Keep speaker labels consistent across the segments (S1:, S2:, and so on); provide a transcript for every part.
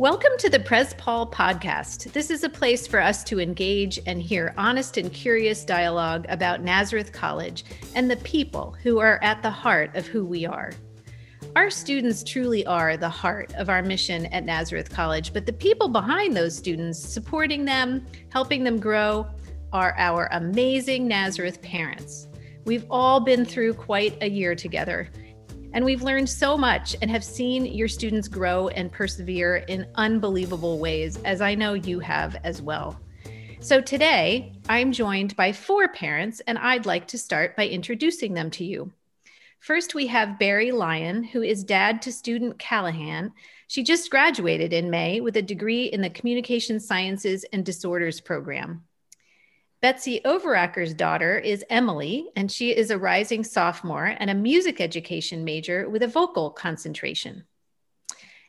S1: Welcome to the Prez Paul podcast. This is a place for us to engage and hear honest and curious dialogue about Nazareth College and the people who are at the heart of who we are. Our students truly are the heart of our mission at Nazareth College, but the people behind those students, supporting them, helping them grow, are our amazing Nazareth parents. We've all been through quite a year together, and we've learned so much and have seen your students grow and persevere in unbelievable ways, as I know you have as well. So today, I'm joined by four parents, and I'd like to start by introducing them to you. First, we have Barry Lyon, who is dad to student Callahan. She just graduated in May with a degree in the Communication Sciences and Disorders program. Betsy Overacker's daughter is Emily, and she is a rising sophomore and a music education major with a vocal concentration.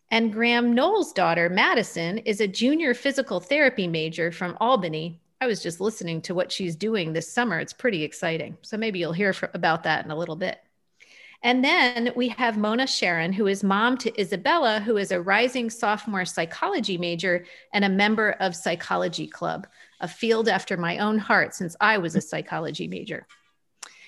S1: And Graham Knowles' daughter, Madison, is a junior physical therapy major from Albany. I was just listening to what she's doing this summer. It's pretty exciting. So maybe you'll hear about that in a little bit. And then we have Mona Sherron, who is mom to Isabella, who is a rising sophomore psychology major and a member of Psychology Club a field after my own heart since I was a psychology major.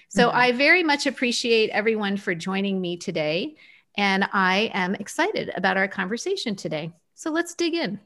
S1: So mm-hmm. I very much appreciate everyone for joining me today. And I am excited about our conversation today. So let's dig in.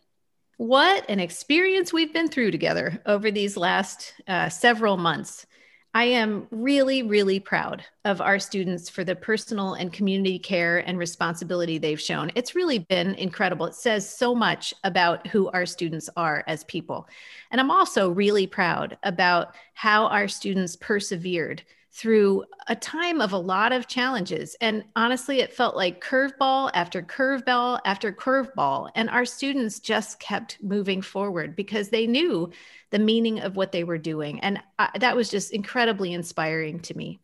S1: What an experience we've been through together over these last uh, several months. I am really, really proud of our students for the personal and community care and responsibility they've shown. It's really been incredible. It says so much about who our students are as people. And I'm also really proud about how our students persevered through a time of a lot of challenges. And honestly, it felt like curveball after curveball after curveball. And our students just kept moving forward because they knew the meaning of what they were doing. And I, that was just incredibly inspiring to me.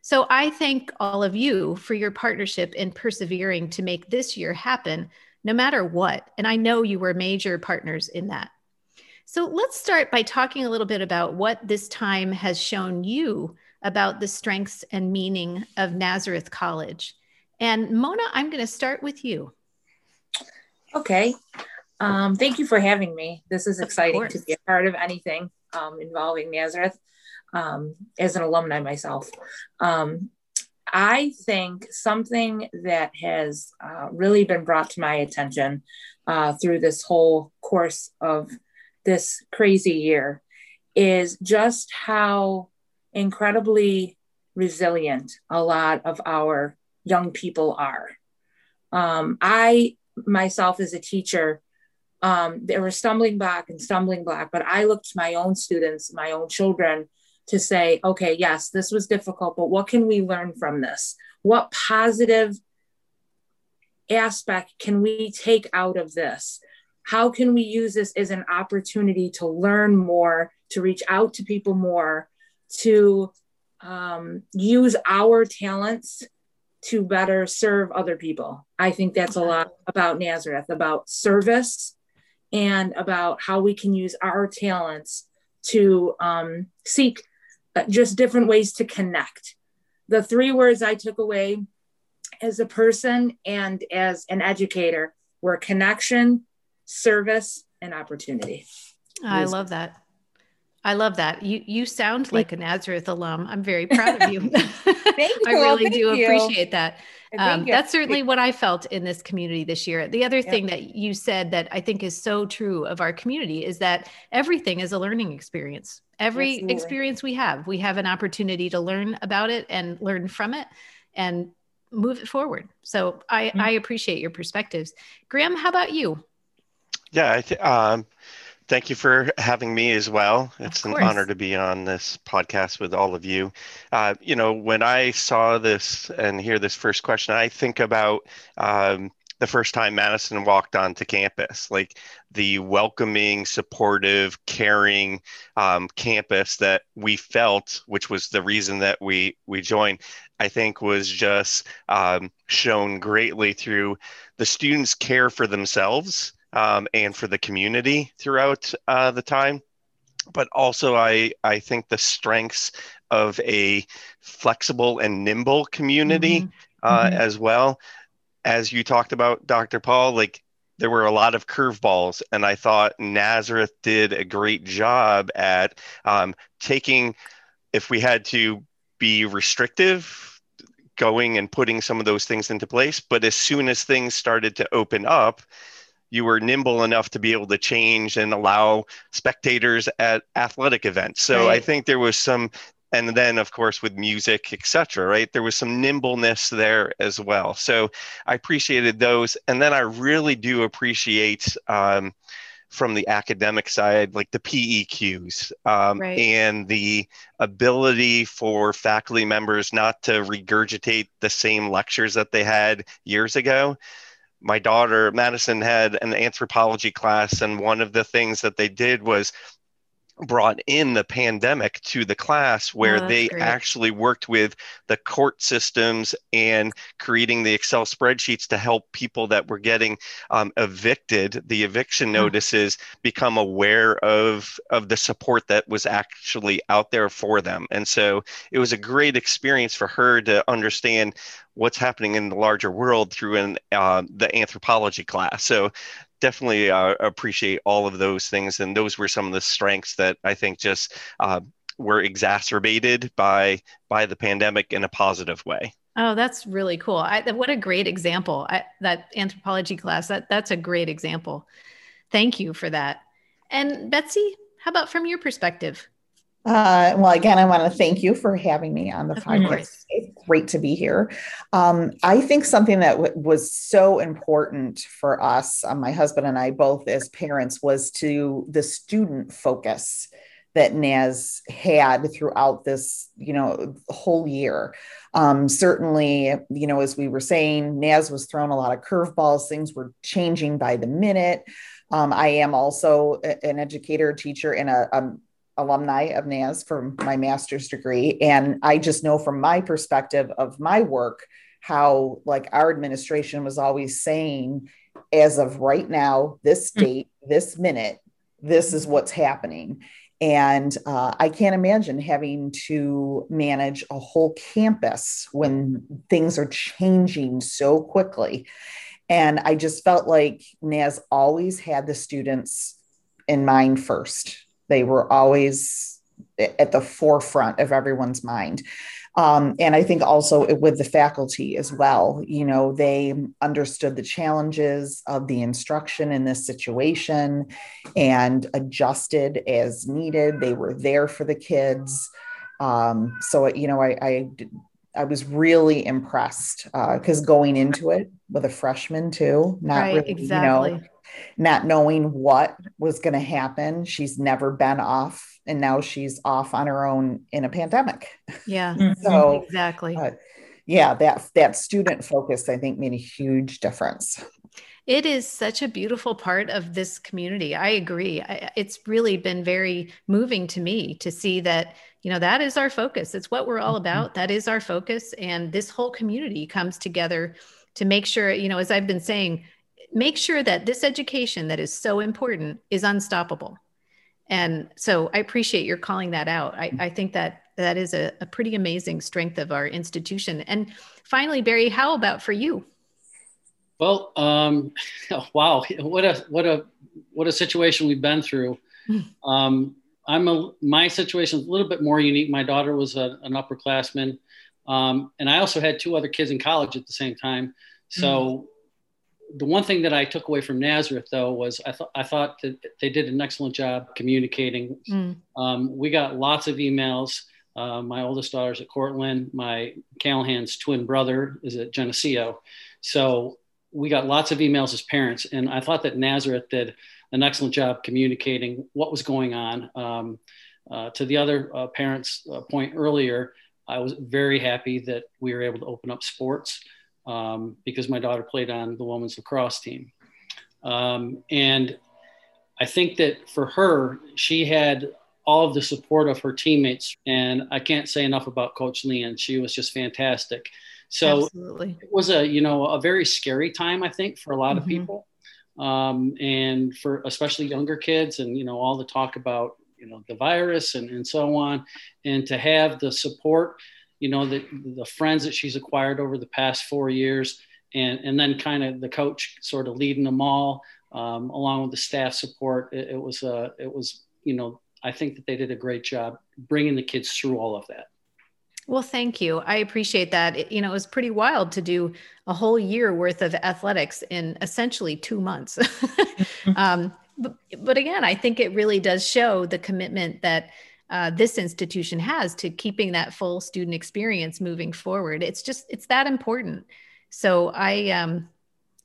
S1: So I thank all of you for your partnership in persevering to make this year happen, no matter what. And I know you were major partners in that. So let's start by talking a little bit about what this time has shown you about the strengths and meaning of Nazareth College. And Mona, I'm going to start with you.
S2: Okay. Um, thank you for having me. This is exciting to be a part of anything um, involving Nazareth um, as an alumni myself. Um, I think something that has uh, really been brought to my attention uh, through this whole course of this crazy year is just how incredibly resilient a lot of our young people are. Um, I myself, as a teacher, um, there were stumbling block and stumbling block, but I looked to my own students, my own children, to say, okay, yes, this was difficult, but what can we learn from this? What positive aspect can we take out of this? How can we use this as an opportunity to learn more, to reach out to people more, to um, use our talents to better serve other people. I think that's a lot about Nazareth, about service and about how we can use our talents to um, seek uh, just different ways to connect. The three words I took away as a person and as an educator were connection, service, and opportunity.
S1: I love that. I love that. You you sound like a Nazareth alum. I'm very proud of you.
S2: Thank you.
S1: I really do you. appreciate that. Um, that's certainly what I felt in this community this year. The other thing that you said that I think is so true of our community is that everything is a learning experience. Every Absolutely. experience we have, we have an opportunity to learn about it and learn from it and move it forward. So I, mm-hmm. I appreciate your perspectives. Graham, how about you?
S3: Yeah, I th- um, Thank you for having me as well. It's an honor to be on this podcast with all of you. Uh, you know, when I saw this and hear this first question, I think about um, the first time Madison walked onto campus, like the welcoming, supportive, caring um, campus that we felt, which was the reason that we we joined. I think was just um, shown greatly through the students' care for themselves um, and for the community throughout uh, the time. But also, I, I think the strengths of a flexible and nimble community mm-hmm. Uh, mm-hmm. as well. As you talked about, Dr. Paul, like there were a lot of curveballs, and I thought Nazareth did a great job at um, taking, if we had to be restrictive, going and putting some of those things into place. But as soon as things started to open up, you were nimble enough to be able to change and allow spectators at athletic events. So right. I think there was some and then of course with music etc right there was some nimbleness there as well so i appreciated those and then i really do appreciate um, from the academic side like the peqs um, right. and the ability for faculty members not to regurgitate the same lectures that they had years ago my daughter madison had an anthropology class and one of the things that they did was brought in the pandemic to the class where oh, they great. actually worked with the court systems and creating the excel spreadsheets to help people that were getting um, evicted. The eviction notices become aware of of the support that was actually out there for them. And so it was a great experience for her to understand what's happening in the larger world through an uh, the anthropology class. So definitely uh, appreciate all of those things. And those were some of the strengths that I think just uh, were exacerbated by by the pandemic in a positive way.
S1: Oh, that's really cool. I, what a great example. I, that anthropology class, that, that's a great example. Thank you for that. And Betsy, how about from your perspective?
S4: Uh, well, again, I want to thank you for having me on the podcast. It's great to be here. Um, I think something that w- was so important for us, uh, my husband and I, both as parents, was to the student focus that Naz had throughout this, you know, whole year. Um, certainly, you know, as we were saying, Naz was throwing a lot of curveballs. Things were changing by the minute. Um, I am also an educator, teacher, and a, a alumni of Naz for my master's degree. And I just know from my perspective of my work, how like our administration was always saying, as of right now, this hmm. date, this minute, this is what's happening. And uh, I can't imagine having to manage a whole campus when things are changing so quickly. And I just felt like Naz always had the students in mind first they were always at the forefront of everyone's mind. Um, and I think also with the faculty as well, you know, they understood the challenges of the instruction in this situation and adjusted as needed. They were there for the kids. Um, so, you know, I, I, I was really impressed because uh, going into it with a freshman too, not right, really, exactly. you know, not knowing what was going to happen. She's never been off, and now she's off on her own in a pandemic.
S1: Yeah. Mm-hmm. so exactly. Uh,
S4: yeah, that that student focus, I think, made a huge difference.
S1: It is such a beautiful part of this community. I agree. I, it's really been very moving to me to see that, you know, that is our focus. It's what we're all mm-hmm. about. That is our focus. And this whole community comes together to make sure, you know, as I've been saying, make sure that this education that is so important is unstoppable. And so I appreciate your calling that out. I, I think that that is a, a pretty amazing strength of our institution. And finally, Barry, how about for you?
S5: Well, um, wow, what a what a what a situation we've been through. Um, I'm a my situation is a little bit more unique. My daughter was a, an upperclassman, um, and I also had two other kids in college at the same time. So the one thing that I took away from Nazareth, though, was I thought I thought that they did an excellent job communicating. Mm. Um, we got lots of emails. Uh, my oldest daughter's at Cortland. My Callahan's twin brother is at Geneseo. So we got lots of emails as parents, and I thought that Nazareth did an excellent job communicating what was going on. Um, uh, to the other uh, parents' uh, point earlier, I was very happy that we were able to open up sports um, because my daughter played on the women's lacrosse team. Um, and I think that for her, she had all of the support of her teammates. And I can't say enough about Coach Leon. She was just fantastic. So Absolutely. it was a, you know, a very scary time, I think, for a lot mm-hmm. of people. Um, and for especially younger kids and, you know, all the talk about, you know, the virus and, and so on. And to have the support you know, the, the friends that she's acquired over the past four years and and then kind of the coach sort of leading them all, um, along with the staff support. It, it was uh, it was you know I think that they did a great job bringing the kids through all of that.
S1: Well, thank you. I appreciate that. It, you know, it was pretty wild to do a whole year worth of athletics in essentially two months. um, but, but again, I think it really does show the commitment that uh, this institution has to keeping that full student experience moving forward. It's just it's that important. So I um,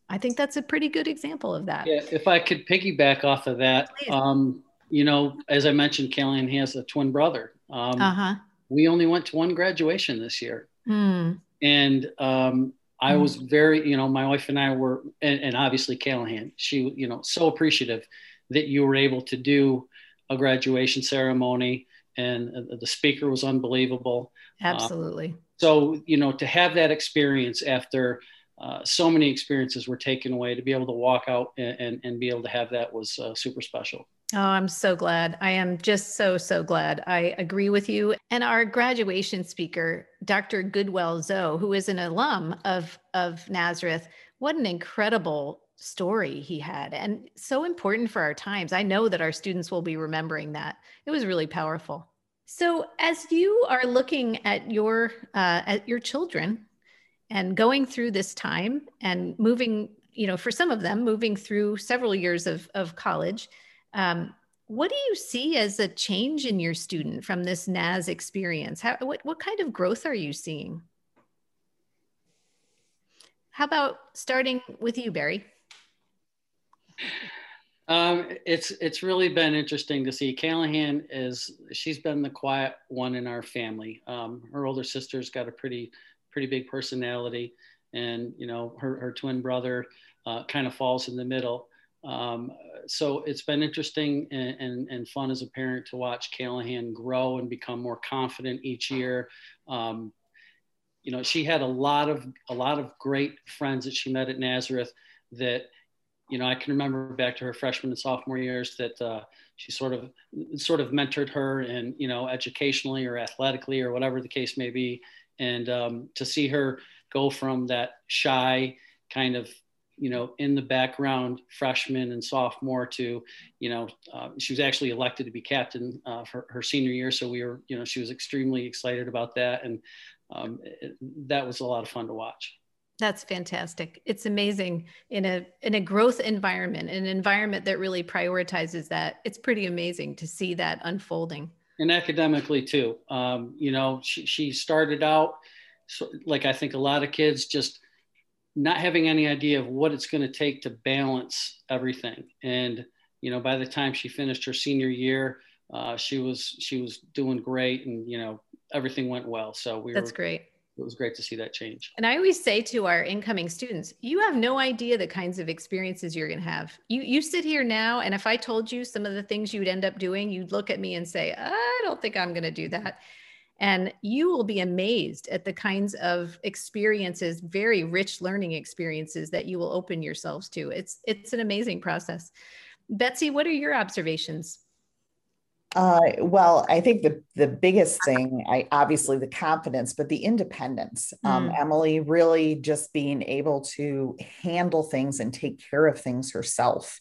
S1: I think that's a pretty good example of that.
S5: Yeah, if I could piggyback off of that, um, you know, as I mentioned, Callahan has a twin brother. Um, uh-huh. We only went to one graduation this year, mm. and um, I mm. was very, you know, my wife and I were, and, and obviously Callahan, she, you know, so appreciative that you were able to do a graduation ceremony and the speaker was unbelievable.
S1: Absolutely. Uh,
S5: so, you know, to have that experience after uh, so many experiences were taken away, to be able to walk out and, and, and be able to have that was uh, super special.
S1: Oh, I'm so glad. I am just so, so glad. I agree with you. And our graduation speaker, Dr. Goodwell Zoe, who is an alum of, of Nazareth, what an incredible story he had and so important for our times. I know that our students will be remembering that. It was really powerful. So as you are looking at your uh, at your children and going through this time and moving, you know, for some of them moving through several years of of college, um, what do you see as a change in your student from this Naz experience? How, what, what kind of growth are you seeing? How about starting with you, Barry?
S5: Um, it's it's really been interesting to see. Callahan is she's been the quiet one in our family. Um, her older sister's got a pretty pretty big personality, and you know her her twin brother uh, kind of falls in the middle. Um, so it's been interesting and, and, and, fun as a parent to watch Callahan grow and become more confident each year. Um, you know, she had a lot of a lot of great friends that she met at Nazareth that you know, I can remember back to her freshman and sophomore years that uh, she sort of sort of mentored her and you know educationally or athletically or whatever the case may be, and um, to see her go from that shy kind of you know in the background freshman and sophomore to you know uh, she was actually elected to be captain uh, for her senior year. So we were you know she was extremely excited about that. And um, it, that was a lot of fun to watch
S1: that's fantastic. It's amazing in a in a growth environment, an environment that really prioritizes that. It's pretty amazing to see that unfolding.
S5: And academically too. Um, you know, she, she started out so, like I think a lot of kids just not having any idea of what it's going to take to balance everything. And you know, by the time she finished her senior year, uh, she was she was doing great, and you know, everything went well. So we
S1: that's
S5: were,
S1: great
S5: it was great to see that change.
S1: And I always say to our incoming students, you have no idea the kinds of experiences you're going to have. You you sit here now and if I told you some of the things you'd end up doing, you'd look at me and say, "I don't think I'm going to do that." And you will be amazed at the kinds of experiences, very rich learning experiences that you will open yourselves to. It's it's an amazing process. Betsy, what are your observations?
S4: Uh, well, I think the the biggest thing, I obviously the confidence, but the independence. Um, mm. Emily really just being able to handle things and take care of things herself.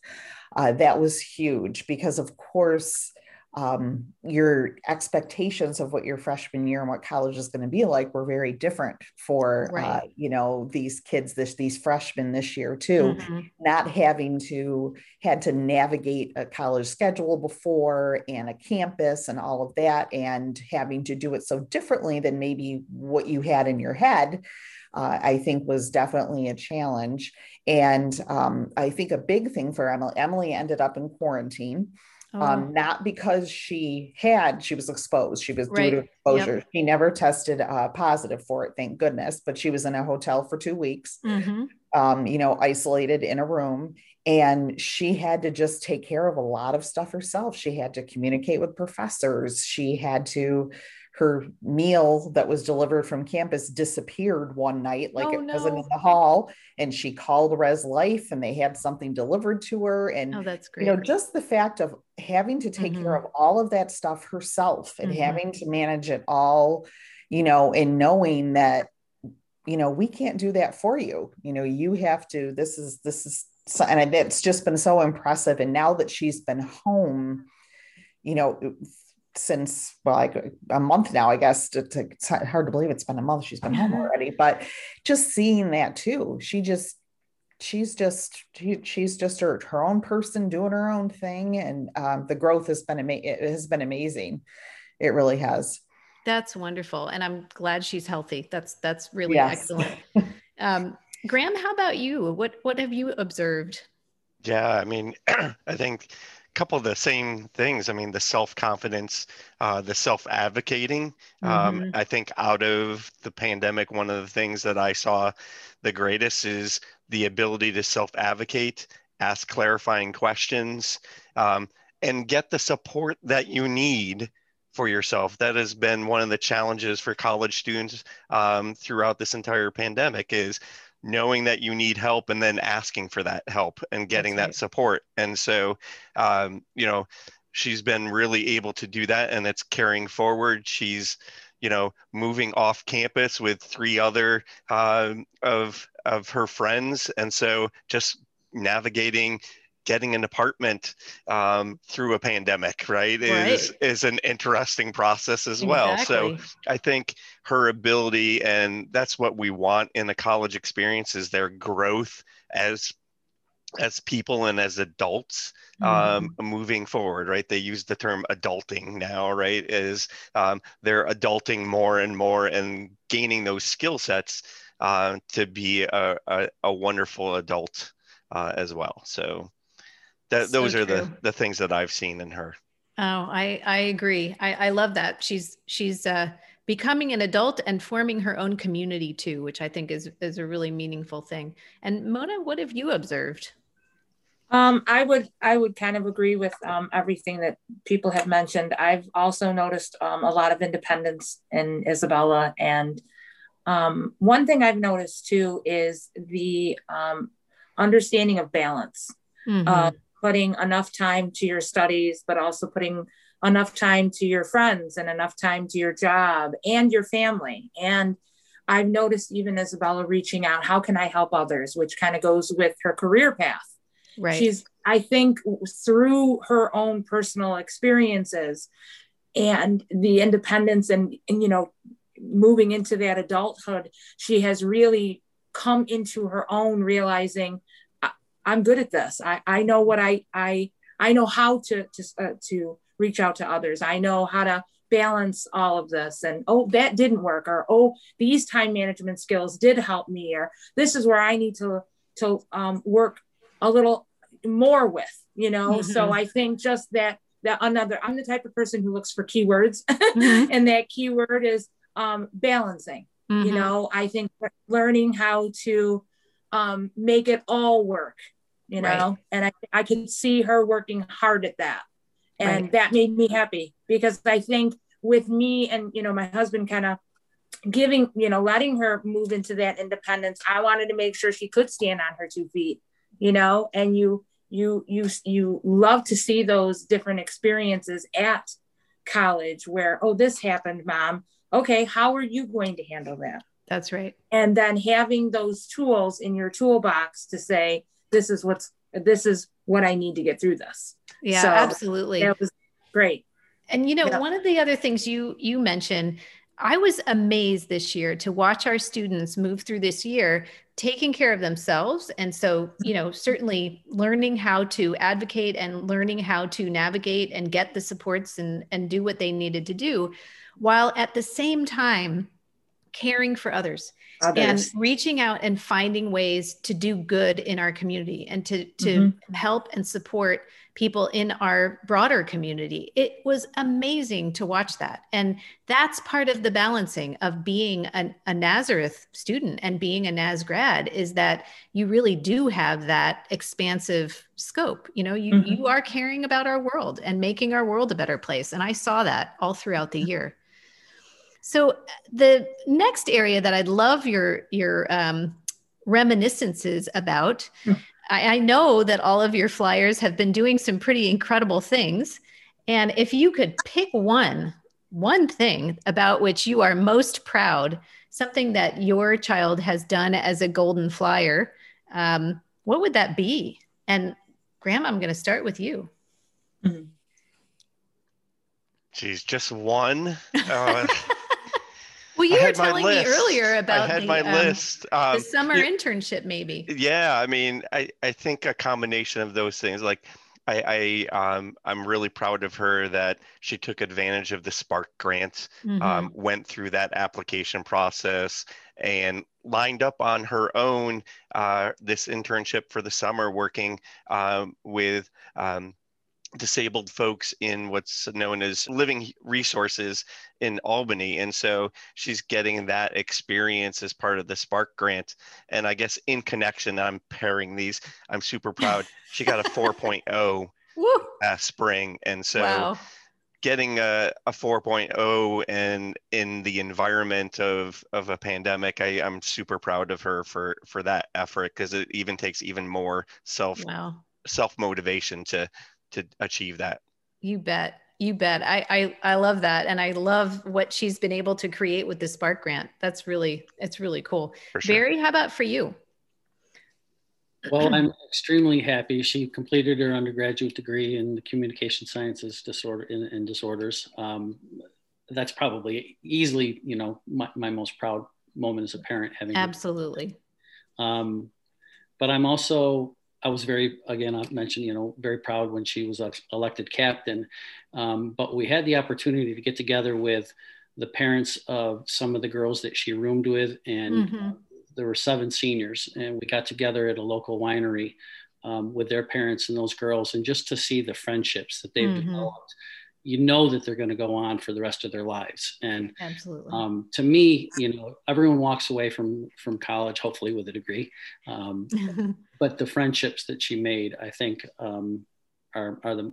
S4: Uh, that was huge because, of course, um, your expectations of what your freshman year and what college is going to be like were very different for right. uh, you know these kids this these freshmen this year too mm-hmm. not having to had to navigate a college schedule before and a campus and all of that and having to do it so differently than maybe what you had in your head uh, I think was definitely a challenge. And um, I think a big thing for Emily, Emily ended up in quarantine oh. um, not because she had, she was exposed. She was right. due to exposure. Yep. She never tested uh, positive for it, thank goodness. But she was in a hotel for two weeks, mm-hmm. um, you know, isolated in a room. And she had to just take care of a lot of stuff herself. She had to communicate with professors. She had to her meal that was delivered from campus disappeared one night, like oh, it no. wasn't in the hall. And she called Res Life and they had something delivered to her. And
S1: oh, that's great.
S4: You know, just the fact of having to take mm-hmm. care of all of that stuff herself and mm-hmm. having to manage it all, you know, and knowing that you know we can't do that for you you know you have to this is this is and it's just been so impressive and now that she's been home you know since well like a month now i guess it's hard to believe it's been a month she's been home already but just seeing that too she just she's just she, she's just her, her own person doing her own thing and um, the growth has been ama- it has been amazing it really has
S1: that's wonderful and i'm glad she's healthy that's that's really yes. excellent um, graham how about you what what have you observed
S3: yeah i mean i think a couple of the same things. I mean, the self confidence, uh, the self advocating. Um, mm-hmm. Um, I think out of the pandemic, one of the things that I saw the greatest is the ability to self advocate, ask clarifying questions, um, and get the support that you need for yourself. That has been one of the challenges for college students um, throughout this entire pandemic. Is knowing that you need help and then asking for that help and getting right. that support. And so, um, you know, she's been really able to do that and it's carrying forward. She's, you know, moving off campus with three other uh, of of her friends, and so just navigating getting an apartment um, through a pandemic, right, right, is is an interesting process as exactly. well. So I think her ability, and that's what we want in a college experience, is their growth as as people and as adults um, mm. moving forward, right? They use the term adulting now, right? Is um, they're adulting more and more and gaining those skill sets uh, to be a, a, a wonderful adult uh, as well. So that, so those are the the things that I've seen in her.
S1: Oh, I I agree. I I love that. She's she's uh becoming an adult and forming her own community too, which I think is is a really meaningful thing. And Mona, what have you observed?
S2: Um, I would I would kind of agree with um, everything that people have mentioned. I've also noticed um, a lot of independence in Isabella, and um, one thing I've noticed too is the um, understanding of balance. Mm-hmm. Uh, putting enough time to your studies, but also putting enough time to your friends and enough time to your job and your family. And I've noticed even Isabella reaching out, how can I help others, which kind of goes with her career path. Right. She's, I think, through her own personal experiences and the independence and, and you know, moving into that adulthood, she has really come into her own realizing I'm good at this. I, I know what I, I, I know how to, to, uh, to reach out to others. I know how to balance all of this and, oh, that didn't work or, oh, these time management skills did help me, or this is where I need to, to um, work a little more with, you know? Mm-hmm. So I think just that, that another, I'm the type of person who looks for keywords mm-hmm. and that keyword is um, balancing. Mm-hmm. You know, I think learning how to um, make it all work you know right. and I, I could see her working hard at that and right. that made me happy because i think with me and you know my husband kind of giving you know letting her move into that independence i wanted to make sure she could stand on her two feet you know and you you you you love to see those different experiences at college where oh this happened mom okay how are you going to handle that
S1: that's right
S2: and then having those tools in your toolbox to say this is what's this is what I need to get through this.
S1: Yeah, so absolutely.
S2: That was great.
S1: And you know, yeah. one of the other things you you mentioned, I was amazed this year to watch our students move through this year taking care of themselves and so you know certainly learning how to advocate and learning how to navigate and get the supports and and do what they needed to do while at the same time caring for others, others, and reaching out and finding ways to do good in our community and to to mm-hmm. help and support people in our broader community. It was amazing to watch that. And that's part of the balancing of being a, a Nazareth student and being a Naz grad is that you really do have that expansive scope. You know, you, mm-hmm. you are caring about our world and making our world a better place. And I saw that all throughout the year. So the next area that I'd love your your um, reminiscences about, hmm. I, I know that all of your flyers have been doing some pretty incredible things, and if you could pick one one thing about which you are most proud, something that your child has done as a golden flyer, um, what would that be? And Graham, I'm going to start with you. Mm-hmm.
S3: Geez, just one. Uh,
S1: well, you were telling me earlier about
S3: I had the, my um, list.
S1: Um, the summer internship, maybe.
S3: Yeah, I mean, I, I think a combination of those things, like I, I um, I'm really proud of her that she took advantage of the Spark grant, mm-hmm. um, went through that application process, and lined up on her own uh, this internship for the summer, working um, with um, disabled folks in what's known as living resources in Albany. And so she's getting that experience as part of the Spark grant. And I guess in connection, I'm pairing these. I'm super proud. She got a 4.0 last spring. And so wow. getting a, a 4.0 and in the environment of, of a pandemic, I, I'm super proud of her for, for that effort because it even takes even more self wow. self motivation to to achieve that.
S1: You bet. You bet. I, I I love that, and I love what she's been able to create with the Spark Grant. That's really it's really cool. Sure. Barry, how about for you?
S5: Well, I'm extremely happy. She completed her undergraduate degree in the communication sciences disorder in, in disorders. Um, that's probably easily, you know, my, my most proud moment as a parent having
S1: absolutely.
S5: Um, but I'm also I was very, again, I mentioned, you know, very proud when she was elected captain. Um, but we had the opportunity to get together with the parents of some of the girls that she roomed with, and mm-hmm. uh, there were seven seniors, and we got together at a local winery um, with their parents and those girls, and just to see the friendships that they've mm-hmm. developed you know that they're going to go on for the rest of their lives. And
S1: absolutely.
S5: um, to me you know everyone walks away from from college hopefully with a degree. Um, but the friendships that she made i think um, are, are the,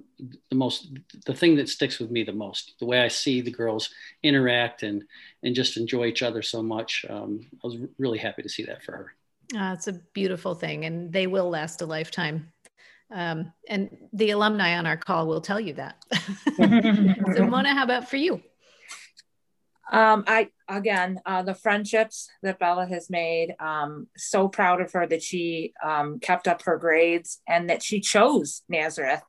S5: the most the thing that sticks with me the most the way i see the girls interact and and just enjoy each other so much um, i was really happy to see that for her.
S1: Uh, it's a beautiful thing and they will last a lifetime um, and the alumni on our call will tell you that. so, Mona, how about for you?
S2: Um, I again, uh, the friendships that Bella has made. Um, so proud of her that she um, kept up her grades and that she chose Nazareth.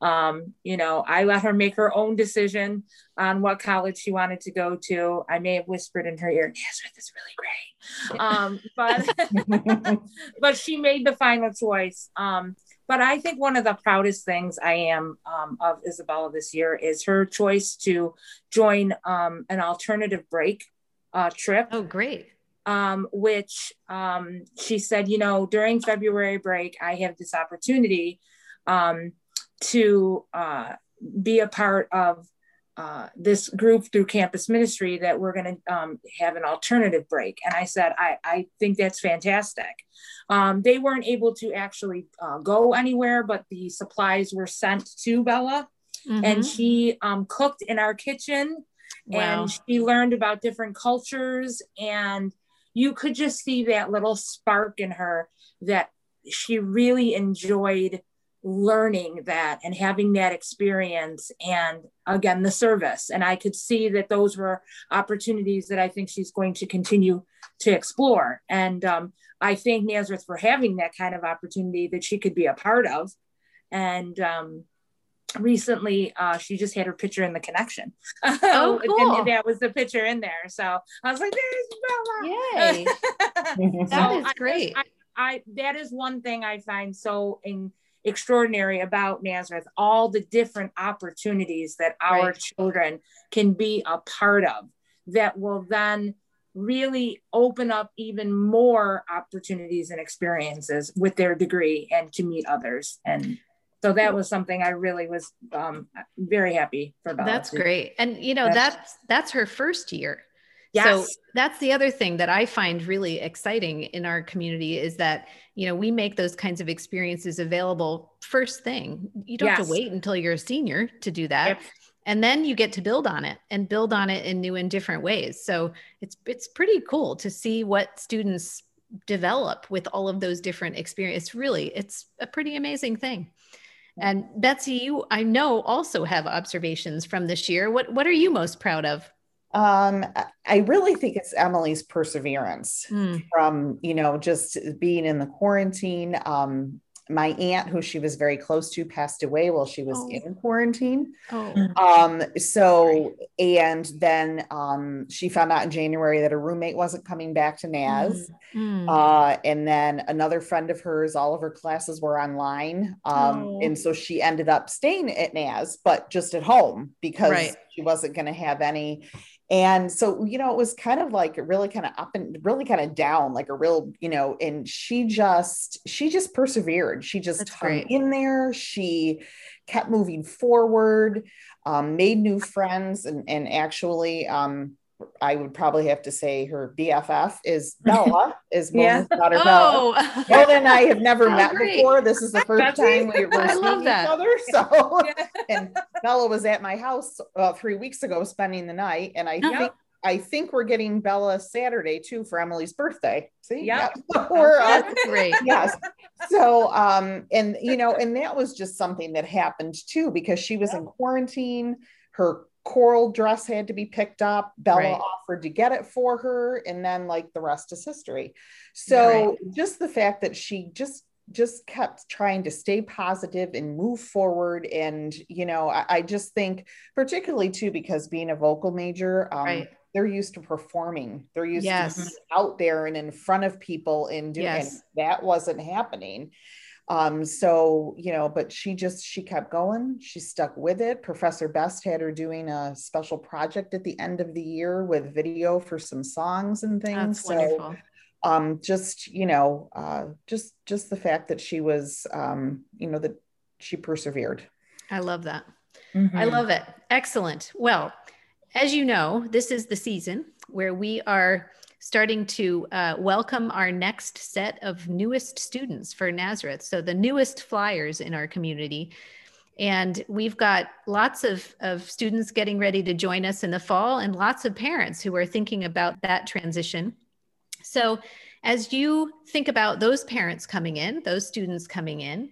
S2: Um, you know, I let her make her own decision on what college she wanted to go to. I may have whispered in her ear, Nazareth is really great, um, but but she made the final choice. Um, but I think one of the proudest things I am um, of Isabella this year is her choice to join um, an alternative break uh, trip.
S1: Oh, great.
S2: Um, which um, she said, you know, during February break, I have this opportunity um, to uh, be a part of uh, this group through campus ministry that we're going to um, have an alternative break. And I said, I, I think that's fantastic. Um, they weren't able to actually uh, go anywhere, but the supplies were sent to Bella. Mm-hmm. And she um, cooked in our kitchen wow. and she learned about different cultures. And you could just see that little spark in her that she really enjoyed learning that and having that experience and again the service. And i could see that those were opportunities that i think she's going to continue to explore. And um, i thank nazareth for having that kind of opportunity that she could be a part of. And um, recently uh, she just had her picture in the connection.
S1: Oh cool.
S2: and that was the picture in there. So i was like
S1: there's bella. Yay. That so is great.
S2: I, I, that is one thing i find so in extraordinary about Nazareth, all the different opportunities that our right. children can be a part of that will then really open up even more opportunities and experiences with their degree and to meet others. And so that was something I really was um, very happy for. Bella
S1: that's great. And you know, that's, that's, that's her first year.
S2: Yes.
S1: So that's the other thing that I find really exciting in our community is that, you know, we make those kinds of experiences available first thing. You don't yes. have to wait until you're a senior to do that. Yep. And then you get to build on it and build on it in new and different ways. So it's it's pretty cool to see what students develop with all of those different experiences. Really, it's a pretty amazing thing. And Betsy, you I know also have observations from this year. What what are you most proud of?
S4: Um, I really think it's Emily's perseverance mm. from, you know, just being in the quarantine. Um, my aunt, who she was very close to, passed away while she was oh. in quarantine. Oh. Um, so, and then um, she found out in January that her roommate wasn't coming back to Naz. Mm. Uh, and then another friend of hers, all of her classes were online. Um, oh. And so she ended up staying at Naz, but just at home because right. she wasn't going to have any and so you know it was kind of like really kind of up and really kind of down like a real you know and she just she just persevered she just That's hung great. in there she kept moving forward um, made new friends and and actually um, I would probably have to say her BFF is Bella, is Mona's yeah. daughter oh. Bella. Mona and I have never oh, met great. before. This is the first time we were seeing each other. So, and Bella was at my house uh, three weeks ago spending the night, and I think I think we're getting Bella Saturday too for Emily's birthday. See,
S1: yeah, we're uh, great.
S4: Yes. So, um, and you know, and that was just something that happened too because she was in quarantine. Her choral dress had to be picked up. Bella right. offered to get it for her, and then like the rest is history. So right. just the fact that she just just kept trying to stay positive and move forward and you know I, I just think particularly too because being a vocal major um, right. they're used to performing they're used yes. to out there and in front of people and doing yes. and that wasn't happening um, so, you know, but she just, she kept going. She stuck with it. Professor Best had her doing a special project at the end of the year with video for some songs and things. That's so, wonderful. um, just, you know, uh, just, just the fact that she was, um, you know, that she persevered.
S1: I love that. Mm-hmm. I love it. Excellent. Well, as you know, this is the season where we are starting to uh, welcome our next set of newest students for Nazareth. So the newest flyers in our community. And we've got lots of, of students getting ready to join us in the fall and lots of parents who are thinking about that transition. So as you think about those parents coming in, those students coming in,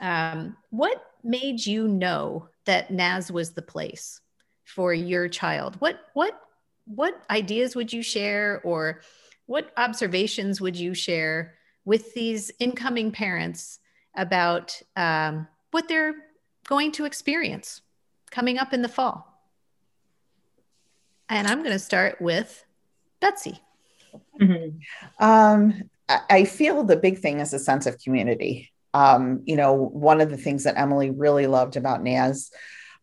S1: um, what made you know that Naz was the place for your child? What what what ideas would you share or what observations would you share with these incoming parents about um, what they're going to experience coming up in the fall? And I'm going to start with Betsy.
S4: Mm-hmm. Um, I feel the big thing is a sense of community. Um, you know, one of the things that Emily really loved about Naz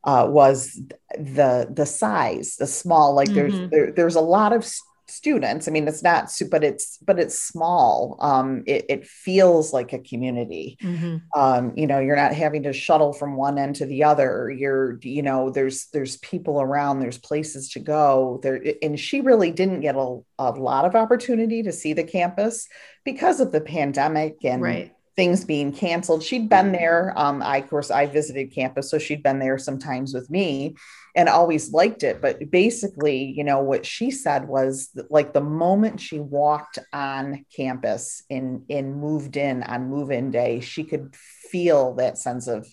S4: uh, was the the size, the small. Like mm-hmm. there's there, there's a lot of students. I mean, it's not, but it's but it's small. Um, it, it feels like a community. Mm-hmm. Um, you know, you're not having to shuttle from one end to the other. You're, you know, there's there's people around. There's places to go. There, and she really didn't get a, a lot of opportunity to see the campus because of the pandemic and.
S1: Right
S4: things being canceled. She'd been there. Um, I, of course, I visited campus, so she'd been there sometimes with me and always liked it. But basically, you know, what she said was that, like the moment she walked on campus and, and moved in on move in day, she could feel that sense of,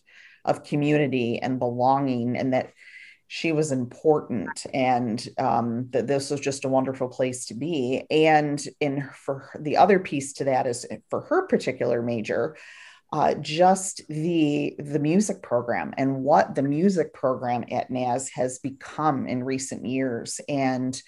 S4: of community and belonging and that she was important and um, that this was just a wonderful place to be and in for the other piece to that is for her particular major uh, just the the music program and what the music program at Naz has become in recent years and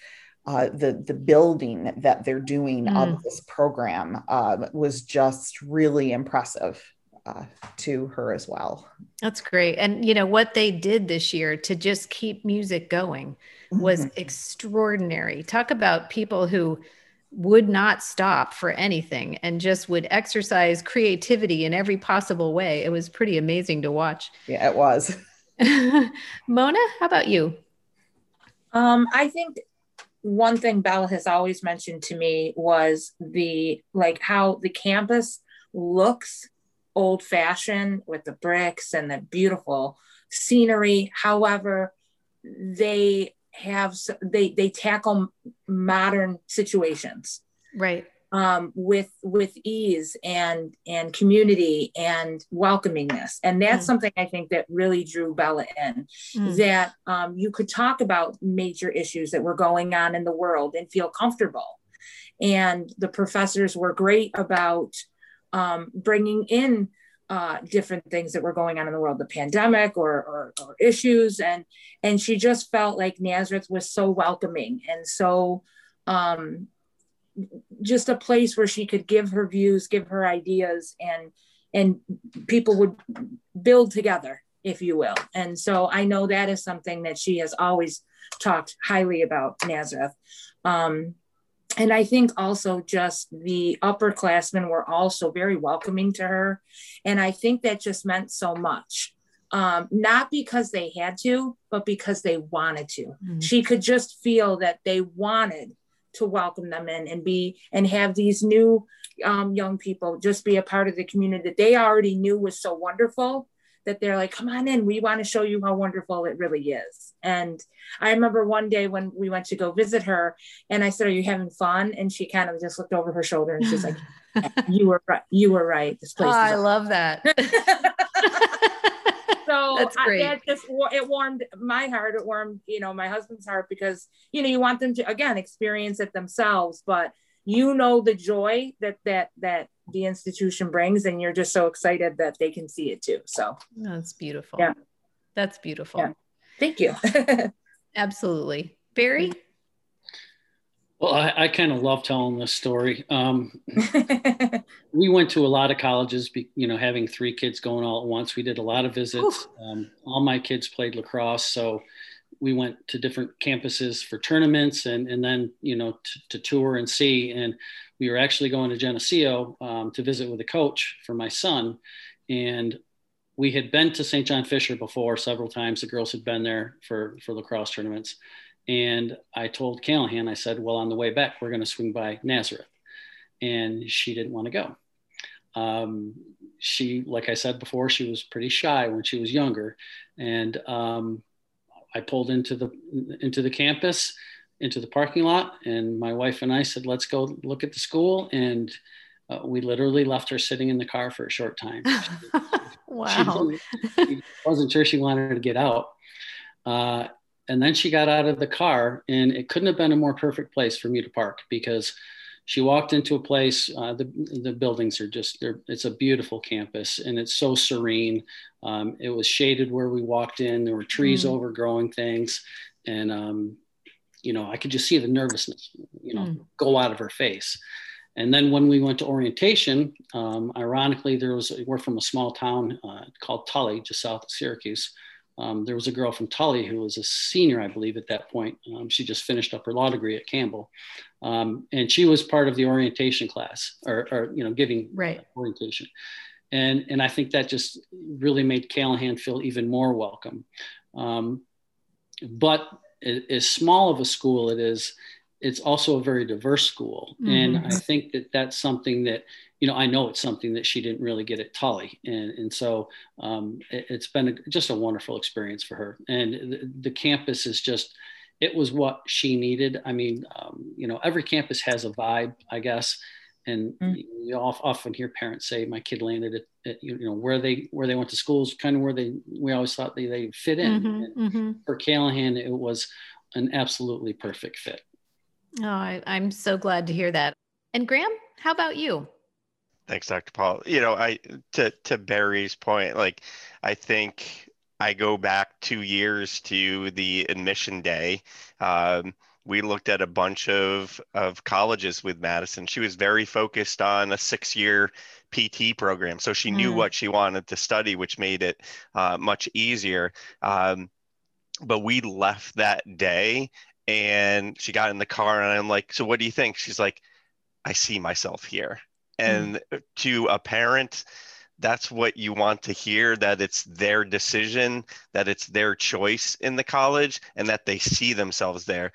S4: uh, the the building that they're doing mm. of this program uh, was just really impressive uh, to her as well.
S1: That's great. And you know what they did this year to just keep music going was mm-hmm. extraordinary. Talk about people who would not stop for anything and just would exercise creativity in every possible way. It was pretty amazing to watch.
S4: Yeah, it was.
S1: Mona, how about you?
S2: Um, I think one thing Bella has always mentioned to me was the like how the campus looks old fashioned with the bricks and the beautiful scenery. However, they have they they tackle modern situations.
S1: Right.
S2: um, with with ease and and community and welcomingness and that's mm. something i think that really drew bella in mm. that um, you could talk about major issues that were going on in the world and feel comfortable and the professors were great about um, bringing in uh, different things that were going on in the world, the pandemic or, or, or, issues. And, and she just felt like Nazareth was so welcoming and so um, just a place where she could give her views, give her ideas and, and people would build together, if you will. And so I know that is something that she has always talked highly about Nazareth. Um, and I think also just the upperclassmen were also very welcoming to her. And I think that just meant so much. Um, not because they had to, but because they wanted to. Mm-hmm. She could just feel that they wanted to welcome them in and be and have these new um, young people just be a part of the community that they already knew was so wonderful that they're like, come on in, we want to show you how wonderful it really is. And I remember one day when we went to go visit her and I said, Are you having fun? And she kind of just looked over her shoulder and she's like, You were right. You were right.
S1: This place. Oh, I love that.
S2: so That's great. I, it just it warmed my heart. It warmed, you know, my husband's heart because you know you want them to again experience it themselves, but you know the joy that that that the institution brings and you're just so excited that they can see it too. So
S1: that's beautiful. Yeah. That's beautiful. Yeah.
S2: thank you.
S1: Absolutely. Barry?
S5: Well i, I kind of love telling this story. Um, we went to a lot of colleges you know having three kids going all at once. We did a lot of visits. Um, all my kids played lacrosse so we went to different campuses for tournaments and, and then, you know, t- to tour and see. And we were actually going to Geneseo um, to visit with a coach for my son. And we had been to St. John Fisher before several times. The girls had been there for, for lacrosse tournaments. And I told Callahan, I said, well, on the way back, we're going to swing by Nazareth. And she didn't want to go. Um, she, like I said before, she was pretty shy when she was younger. And um, I pulled into the into the campus, into the parking lot, and my wife and I said, "Let's go look at the school." And uh, we literally left her sitting in the car for a short time.
S1: wow!
S5: She, she, wasn't sure she wanted to get out. Uh, and then she got out of the car, and it couldn't have been a more perfect place for me to park because she walked into a place uh, the, the buildings are just it's a beautiful campus and it's so serene um, it was shaded where we walked in there were trees mm. overgrowing things and um, you know i could just see the nervousness you know mm. go out of her face and then when we went to orientation um, ironically there was we're from a small town uh, called tully just south of syracuse um, there was a girl from Tully who was a senior, I believe, at that point. Um, she just finished up her law degree at Campbell, um, and she was part of the orientation class, or, or you know, giving
S1: right.
S5: orientation. And and I think that just really made Callahan feel even more welcome. Um, but as small of a school it is, it's also a very diverse school, mm-hmm. and I think that that's something that you know, I know it's something that she didn't really get at Tully. And, and so um, it, has been a, just a wonderful experience for her. And the, the, campus is just, it was what she needed. I mean, um, you know, every campus has a vibe, I guess. And mm-hmm. you often hear parents say, my kid landed at, at, you know, where they, where they went to schools, kind of where they, we always thought they, they fit in. Mm-hmm, mm-hmm. For Callahan, it was an absolutely perfect fit.
S1: Oh, I, I'm so glad to hear that. And Graham, how about you?
S3: Thanks, Dr. Paul. You know, I to to Barry's point, like I think I go back two years to the admission day. Um, we looked at a bunch of of colleges with Madison. She was very focused on a six year PT program, so she knew mm. what she wanted to study, which made it uh, much easier. Um, but we left that day, and she got in the car, and I'm like, "So what do you think?" She's like, "I see myself here." and mm. to a parent that's what you want to hear that it's their decision that it's their choice in the college and that they see themselves there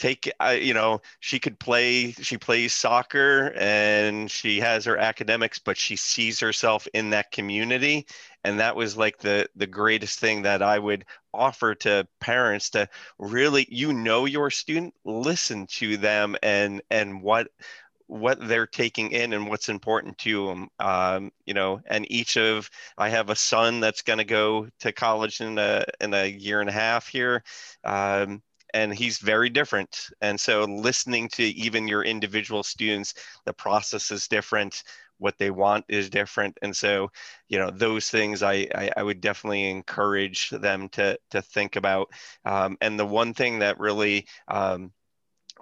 S3: take uh, you know she could play she plays soccer and she has her academics but she sees herself in that community and that was like the the greatest thing that i would offer to parents to really you know your student listen to them and and what what they're taking in and what's important to them. Um, you know, and each of I have a son that's going to go to college in a in a year and a half here. Um, and he's very different. And so, listening to even your individual students, the process is different what they want is different and so you know those things i i, I would definitely encourage them to to think about um, and the one thing that really um,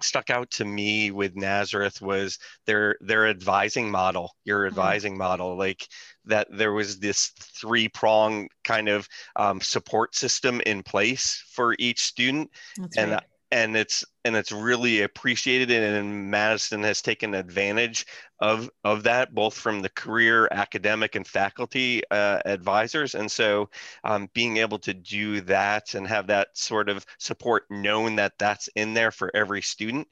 S3: stuck out to me with Nazareth was their their advising model, your mm-hmm. advising mm-hmm. model, like that there was this three prong kind of um, support system in place for each student, That's and right and it's and it's really appreciated and and madison has taken advantage of of that both from the career academic and faculty uh, advisors. And so um, being able to do that and have that sort of support known that that's in there for every student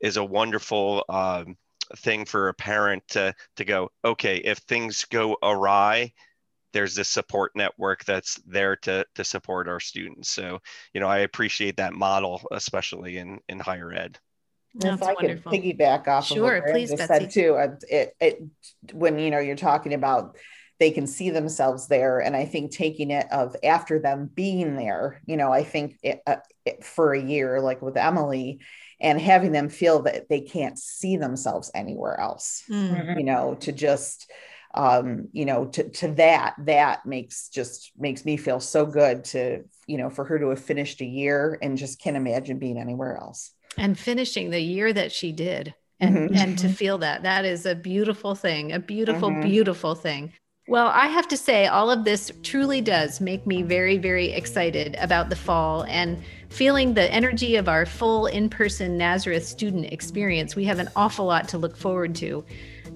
S3: is a wonderful um, thing for a parent to to go okay if things go awry there's this support network that's there to to support our students. So, you know, I appreciate that model, especially in in higher ed.
S4: That's if I wonderful. could piggyback off
S1: sure,
S4: of what
S1: please,
S4: just said too, it, it when you know you're talking about they can see themselves there, and I think taking it of after them being there, you know, I think it, uh, it, for a year, like with Emily, and having them feel that they can't see themselves anywhere else, mm-hmm. you know, to just um, you know, to, to that, that makes just makes me feel so good to, you know, for her to have finished a year and just can't imagine being anywhere else.
S1: And finishing the year that she did. And, mm-hmm. and to feel that that is a beautiful thing a beautiful mm-hmm. beautiful thing well, I have to say, all of this truly does make me very, very excited about the fall and feeling the energy of our full in person Nazareth student experience. We have an awful lot to look forward to.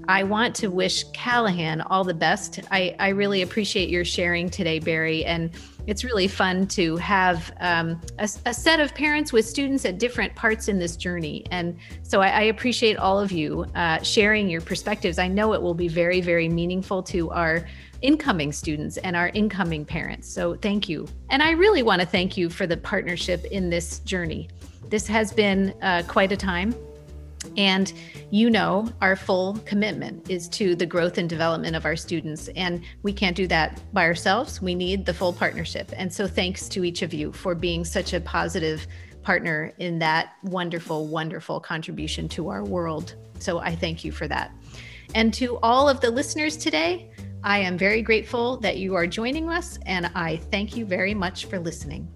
S1: I want to wish Callahan all the best. I, I really appreciate your sharing today, Barry. And it's really fun to have um, a, a, set of parents with students at different parts in this journey. And so I, I appreciate all of you uh, sharing your perspectives. I know it will be very, very meaningful to our incoming students and our incoming parents. So thank you. And I really want to thank you for the partnership in this journey. This has been uh, quite a time. And you know, our full commitment is to the growth and development of our students. And we can't do that by ourselves. We need the full partnership. And so, thanks to each of you for being such a positive partner in that wonderful, wonderful contribution to our world. So, I thank you for that. And to all of the listeners today, I am very grateful that you are joining us, and I thank you very much for listening.